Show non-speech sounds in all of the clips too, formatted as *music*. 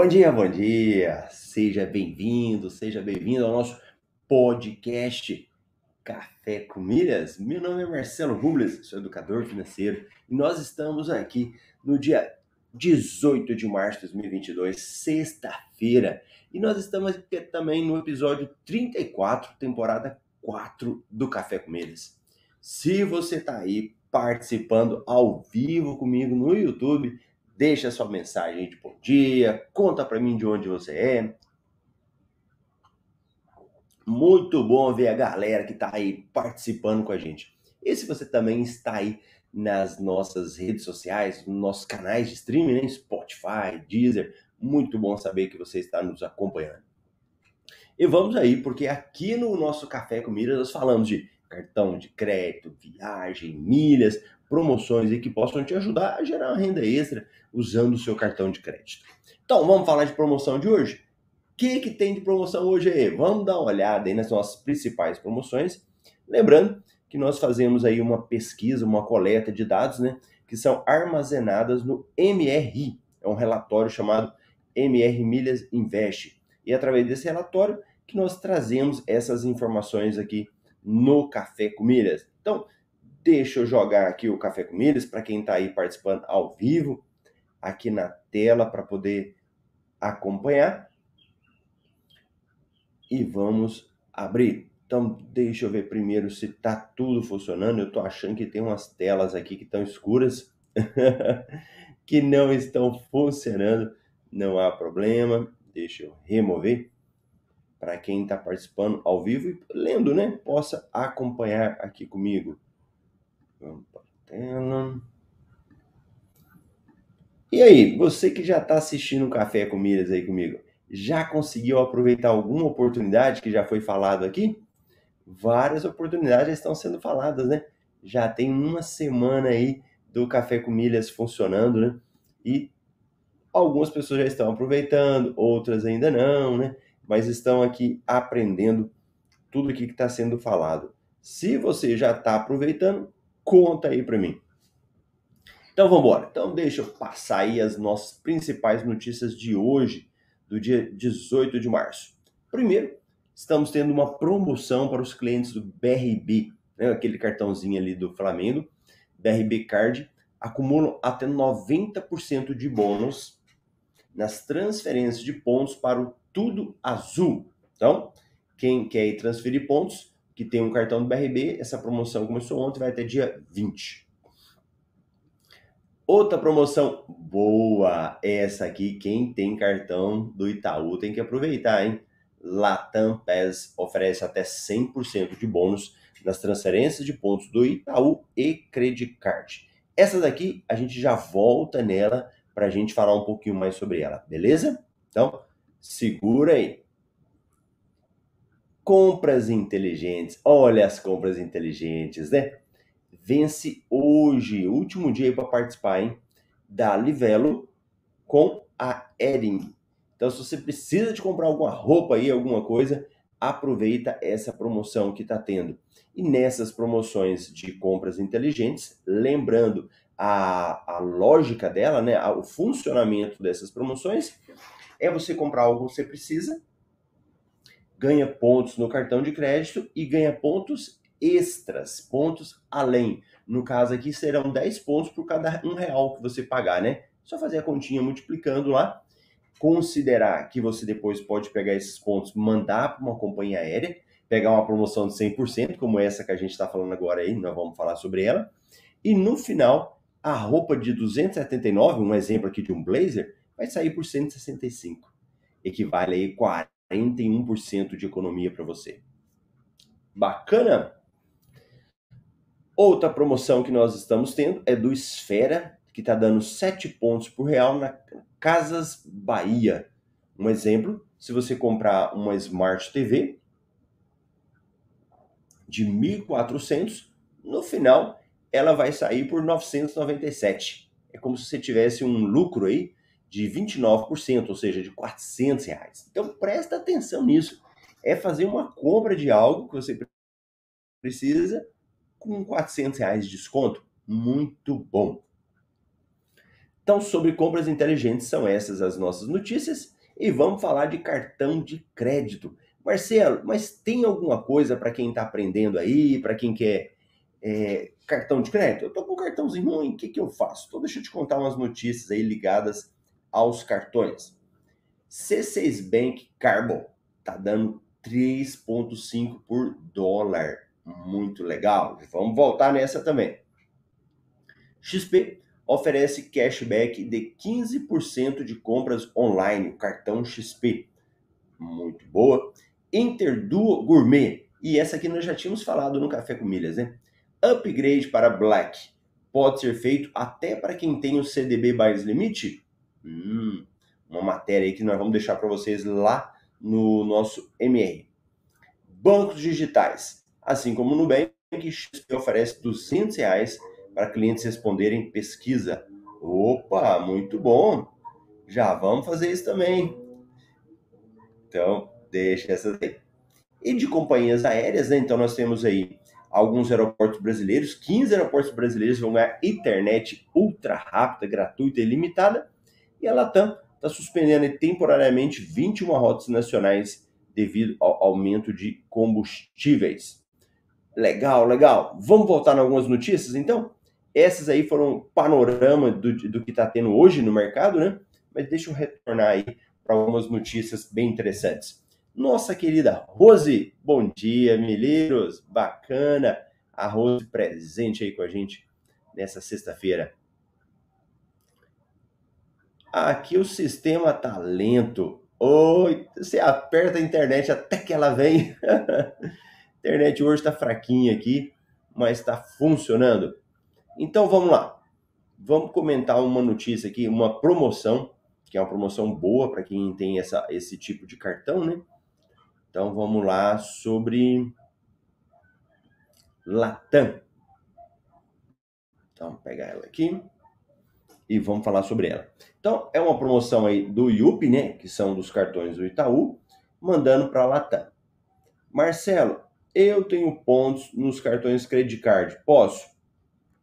Bom dia, bom dia. Seja bem-vindo, seja bem-vindo ao nosso podcast Café com Milhas. Meu nome é Marcelo Rubles, sou educador financeiro e nós estamos aqui no dia 18 de março de 2022, sexta-feira. E nós estamos aqui também no episódio 34, temporada 4 do Café com Milhas. Se você está aí participando ao vivo comigo no YouTube, deixa sua mensagem de bom dia, conta para mim de onde você é. Muito bom ver a galera que está aí participando com a gente. E se você também está aí nas nossas redes sociais, nos nossos canais de streaming, né? Spotify, Deezer, muito bom saber que você está nos acompanhando. E vamos aí, porque aqui no nosso Café com Milhas nós falamos de cartão de crédito, viagem, milhas, promoções e que possam te ajudar a gerar uma renda extra usando o seu cartão de crédito. Então, vamos falar de promoção de hoje? O que, que tem de promoção hoje aí? Vamos dar uma olhada aí nas nossas principais promoções. Lembrando que nós fazemos aí uma pesquisa, uma coleta de dados, né, que são armazenadas no MRI. É um relatório chamado MR Milhas Invest. E é através desse relatório que nós trazemos essas informações aqui no Café com Milhas. Então, Deixa eu jogar aqui o Café com Milhas para quem está aí participando ao vivo, aqui na tela para poder acompanhar. E vamos abrir. Então, deixa eu ver primeiro se está tudo funcionando. Eu estou achando que tem umas telas aqui que estão escuras, *laughs* que não estão funcionando. Não há problema. Deixa eu remover para quem está participando ao vivo e lendo, né? Possa acompanhar aqui comigo. Vamos para a tela. E aí, você que já está assistindo o Café com Milhas aí comigo, já conseguiu aproveitar alguma oportunidade que já foi falado aqui? Várias oportunidades já estão sendo faladas, né? Já tem uma semana aí do Café com Milhas funcionando, né? E algumas pessoas já estão aproveitando, outras ainda não, né? Mas estão aqui aprendendo tudo o que está sendo falado. Se você já está aproveitando, Conta aí para mim. Então vamos embora. Então deixa eu passar aí as nossas principais notícias de hoje, do dia 18 de março. Primeiro, estamos tendo uma promoção para os clientes do BRB, né, aquele cartãozinho ali do Flamengo, BRB Card, acumulam até 90% de bônus nas transferências de pontos para o Tudo Azul. Então, quem quer transferir pontos, que tem um cartão do BRB. Essa promoção começou ontem, vai até dia 20. Outra promoção boa, essa aqui, quem tem cartão do Itaú tem que aproveitar, hein? Latam PES oferece até 100% de bônus nas transferências de pontos do Itaú e Credit Card. Essa daqui a gente já volta nela para a gente falar um pouquinho mais sobre ela, beleza? Então, segura aí. Compras inteligentes. Olha as compras inteligentes, né? Vence hoje, último dia para participar, hein? Da Livelo com a Ering. Então, se você precisa de comprar alguma roupa aí, alguma coisa, aproveita essa promoção que está tendo. E nessas promoções de compras inteligentes, lembrando a, a lógica dela, né, o funcionamento dessas promoções, é você comprar algo que você precisa ganha pontos no cartão de crédito e ganha pontos extras, pontos além. No caso aqui serão 10 pontos por cada um real que você pagar, né? Só fazer a continha multiplicando lá, considerar que você depois pode pegar esses pontos, mandar para uma companhia aérea, pegar uma promoção de 100%, como essa que a gente está falando agora aí, nós vamos falar sobre ela. E no final, a roupa de 279, um exemplo aqui de um blazer, vai sair por 165. Equivale aí 40 41% de economia para você. Bacana? Outra promoção que nós estamos tendo é do Esfera, que está dando 7 pontos por real na Casas Bahia. Um exemplo, se você comprar uma Smart TV de 1.400, no final ela vai sair por 997. É como se você tivesse um lucro aí de 29%, ou seja, de 400 reais. Então presta atenção nisso. É fazer uma compra de algo que você precisa com 400 reais de desconto. Muito bom. Então, sobre compras inteligentes, são essas as nossas notícias e vamos falar de cartão de crédito. Marcelo, mas tem alguma coisa para quem está aprendendo aí, para quem quer é, cartão de crédito? Eu estou com um cartãozinho ruim, o que, que eu faço? Então, deixa eu te contar umas notícias aí ligadas aos cartões. C6 Bank Carbon tá dando 3,5 por dólar. Muito legal. Vamos voltar nessa também. XP oferece cashback de 15% de compras online, cartão XP. Muito boa. Interduo Gourmet. E essa aqui nós já tínhamos falado no Café com Milhas, né? Upgrade para Black. Pode ser feito até para quem tem o CDB Buys Limit? Hum, uma matéria aí que nós vamos deixar para vocês lá no nosso MR. Bancos digitais. Assim como no Nubank, XP oferece 200 reais para clientes responderem pesquisa. Opa, muito bom! Já vamos fazer isso também. Então, deixa essa aí. E de companhias aéreas, né? Então nós temos aí alguns aeroportos brasileiros, 15 aeroportos brasileiros vão ganhar internet ultra rápida, gratuita e ilimitada. E a Latam está suspendendo temporariamente 21 rotas nacionais devido ao aumento de combustíveis. Legal, legal. Vamos voltar em algumas notícias, então? Essas aí foram panorama do, do que está tendo hoje no mercado, né? Mas deixa eu retornar aí para algumas notícias bem interessantes. Nossa querida Rose, bom dia, milheiros, bacana. A Rose presente aí com a gente nessa sexta-feira. Aqui o sistema tá lento. Oi, você aperta a internet até que ela vem. *laughs* internet hoje está fraquinha aqui, mas está funcionando. Então vamos lá. Vamos comentar uma notícia aqui, uma promoção, que é uma promoção boa para quem tem essa, esse tipo de cartão, né? Então vamos lá sobre Latam. Então, pegar ela aqui e vamos falar sobre ela. Então, é uma promoção aí do IUP, né, que são dos cartões do Itaú, mandando para a Latam. Marcelo, eu tenho pontos nos cartões Credit Card. Posso?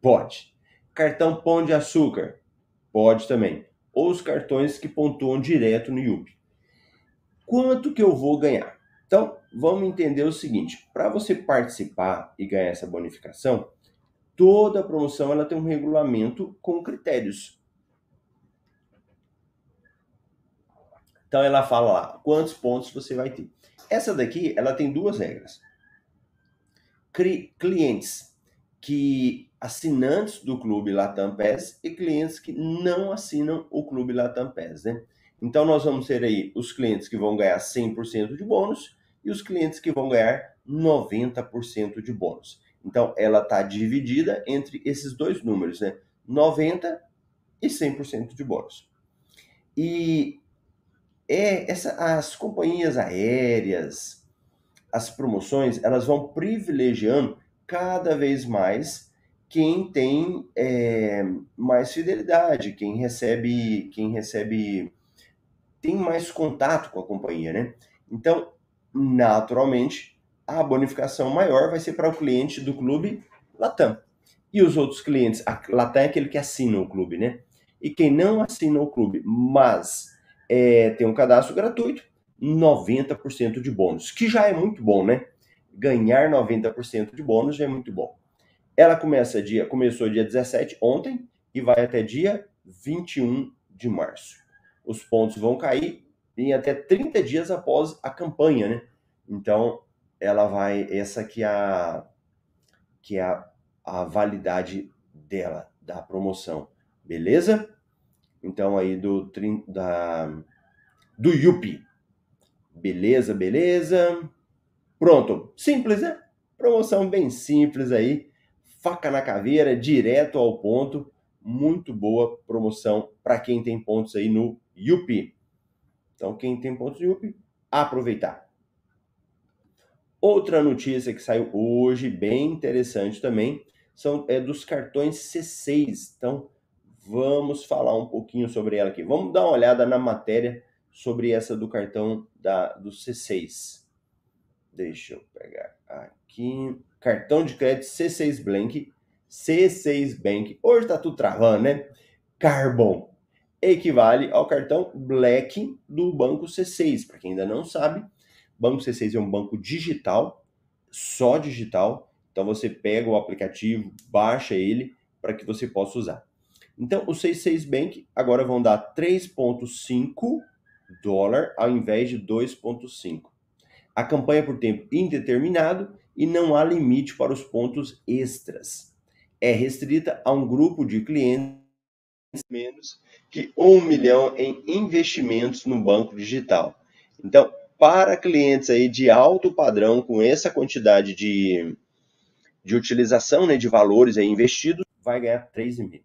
Pode. Cartão Pão de Açúcar? Pode também. Ou os cartões que pontuam direto no IUP. Quanto que eu vou ganhar? Então, vamos entender o seguinte: para você participar e ganhar essa bonificação, toda promoção ela tem um regulamento com critérios. Então ela fala lá quantos pontos você vai ter. Essa daqui ela tem duas regras. clientes que assinantes do clube Latam PES e clientes que não assinam o clube Latam PES, né? Então nós vamos ter aí os clientes que vão ganhar 100% de bônus e os clientes que vão ganhar 90% de bônus. Então, ela está dividida entre esses dois números, né? 90 e 100% de bônus. E é essa, as companhias aéreas, as promoções, elas vão privilegiando cada vez mais quem tem é, mais fidelidade, quem recebe, quem recebe, tem mais contato com a companhia, né? Então, naturalmente, a bonificação maior vai ser para o cliente do clube Latam. E os outros clientes, a Latam é aquele que assina o clube, né? E quem não assina o clube, mas é, tem um cadastro gratuito, 90% de bônus, que já é muito bom, né? Ganhar 90% de bônus já é muito bom. Ela começa dia, começou dia 17, ontem, e vai até dia 21 de março. Os pontos vão cair em até 30 dias após a campanha, né? Então, ela vai essa que é a que é a, a validade dela da promoção, beleza? Então aí do da do Yupi. Beleza, beleza? Pronto, simples, né? Promoção bem simples aí, faca na caveira, direto ao ponto. Muito boa promoção para quem tem pontos aí no Yupi. Então, quem tem pontos no Yupi, aproveitar. Outra notícia que saiu hoje, bem interessante também, são é dos cartões C6. Então, vamos falar um pouquinho sobre ela aqui. Vamos dar uma olhada na matéria sobre essa do cartão da, do C6. Deixa eu pegar aqui. Cartão de crédito C6 Blank. C6 Bank. Hoje tá tudo travando, né? Carbon equivale ao cartão Black do Banco C6. Para quem ainda não sabe, Banco C6 é um banco digital, só digital. Então você pega o aplicativo, baixa ele para que você possa usar. Então, o C6 Bank agora vão dar 3,5 dólar ao invés de 2,5. A campanha por tempo indeterminado e não há limite para os pontos extras. É restrita a um grupo de clientes menos que um milhão em investimentos no banco digital. Então, para clientes aí de alto padrão, com essa quantidade de, de utilização né, de valores aí investidos, vai ganhar 3,5.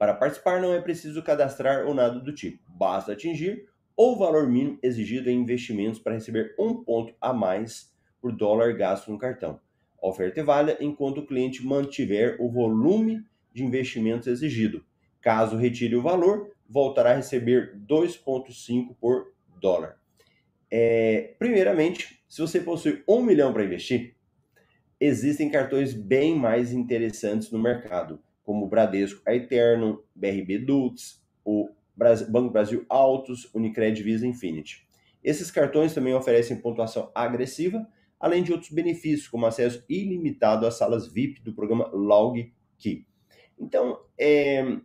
Para participar, não é preciso cadastrar ou nada do tipo. Basta atingir o valor mínimo exigido em investimentos para receber um ponto a mais por dólar gasto no cartão. A oferta é válida enquanto o cliente mantiver o volume de investimentos exigido. Caso retire o valor, voltará a receber 2,5 por dólar. É, primeiramente, se você possui um milhão para investir, existem cartões bem mais interessantes no mercado como o Bradesco a BRB Dux, o Banco Brasil Autos, Unicred Visa Infinity. Esses cartões também oferecem pontuação agressiva, além de outros benefícios, como acesso ilimitado às salas VIP do programa Log Key. Então, é, o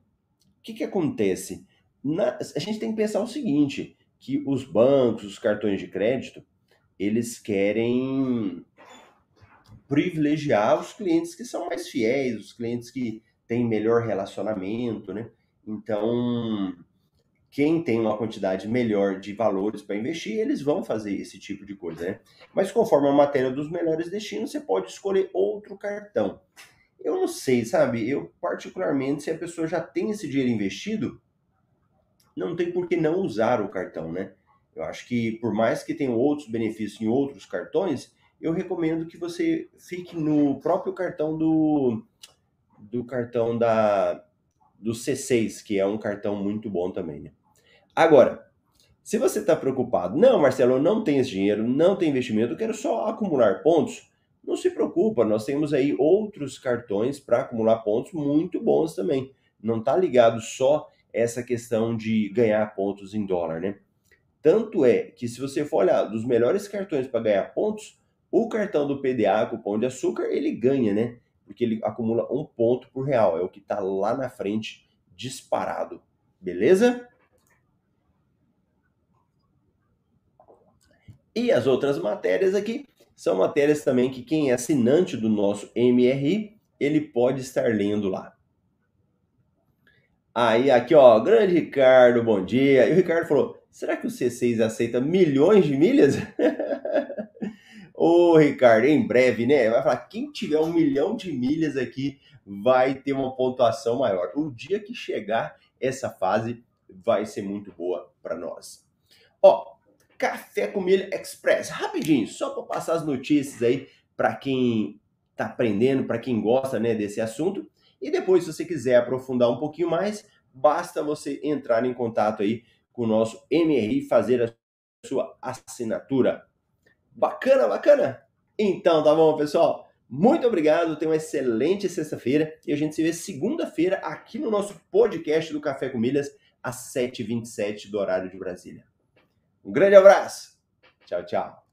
que, que acontece? Na, a gente tem que pensar o seguinte, que os bancos, os cartões de crédito, eles querem privilegiar os clientes que são mais fiéis, os clientes que tem melhor relacionamento, né? Então, quem tem uma quantidade melhor de valores para investir, eles vão fazer esse tipo de coisa, né? Mas conforme a matéria dos melhores destinos, você pode escolher outro cartão. Eu não sei, sabe? Eu, particularmente, se a pessoa já tem esse dinheiro investido, não tem por que não usar o cartão, né? Eu acho que, por mais que tenha outros benefícios em outros cartões, eu recomendo que você fique no próprio cartão do, do cartão da do C6, que é um cartão muito bom também. Né? Agora, se você está preocupado, não, Marcelo, eu não tenho esse dinheiro, não tenho investimento, eu quero só acumular pontos. Não se preocupa, nós temos aí outros cartões para acumular pontos muito bons também. Não está ligado só essa questão de ganhar pontos em dólar, né? Tanto é que se você for olhar dos melhores cartões para ganhar pontos, o cartão do PDA, Pão de Açúcar, ele ganha, né? Porque ele acumula um ponto por real. É o que está lá na frente, disparado. Beleza? E as outras matérias aqui são matérias também que quem é assinante do nosso MRI, ele pode estar lendo lá. Aí, aqui, ó, grande Ricardo, bom dia. E o Ricardo falou: será que o C6 aceita milhões de milhas? *laughs* Ô, Ricardo, em breve, né? Vai falar, quem tiver um milhão de milhas aqui vai ter uma pontuação maior. O dia que chegar essa fase vai ser muito boa para nós. Ó, Café com Milha Express, rapidinho, só para passar as notícias aí para quem está aprendendo, para quem gosta, né, desse assunto. E depois, se você quiser aprofundar um pouquinho mais, basta você entrar em contato aí com o nosso MRI e fazer a sua assinatura. Bacana, bacana? Então tá bom, pessoal. Muito obrigado, tenha uma excelente sexta-feira e a gente se vê segunda-feira aqui no nosso podcast do Café com Milhas, às 7h27 do horário de Brasília. Um grande abraço. Tchau, tchau.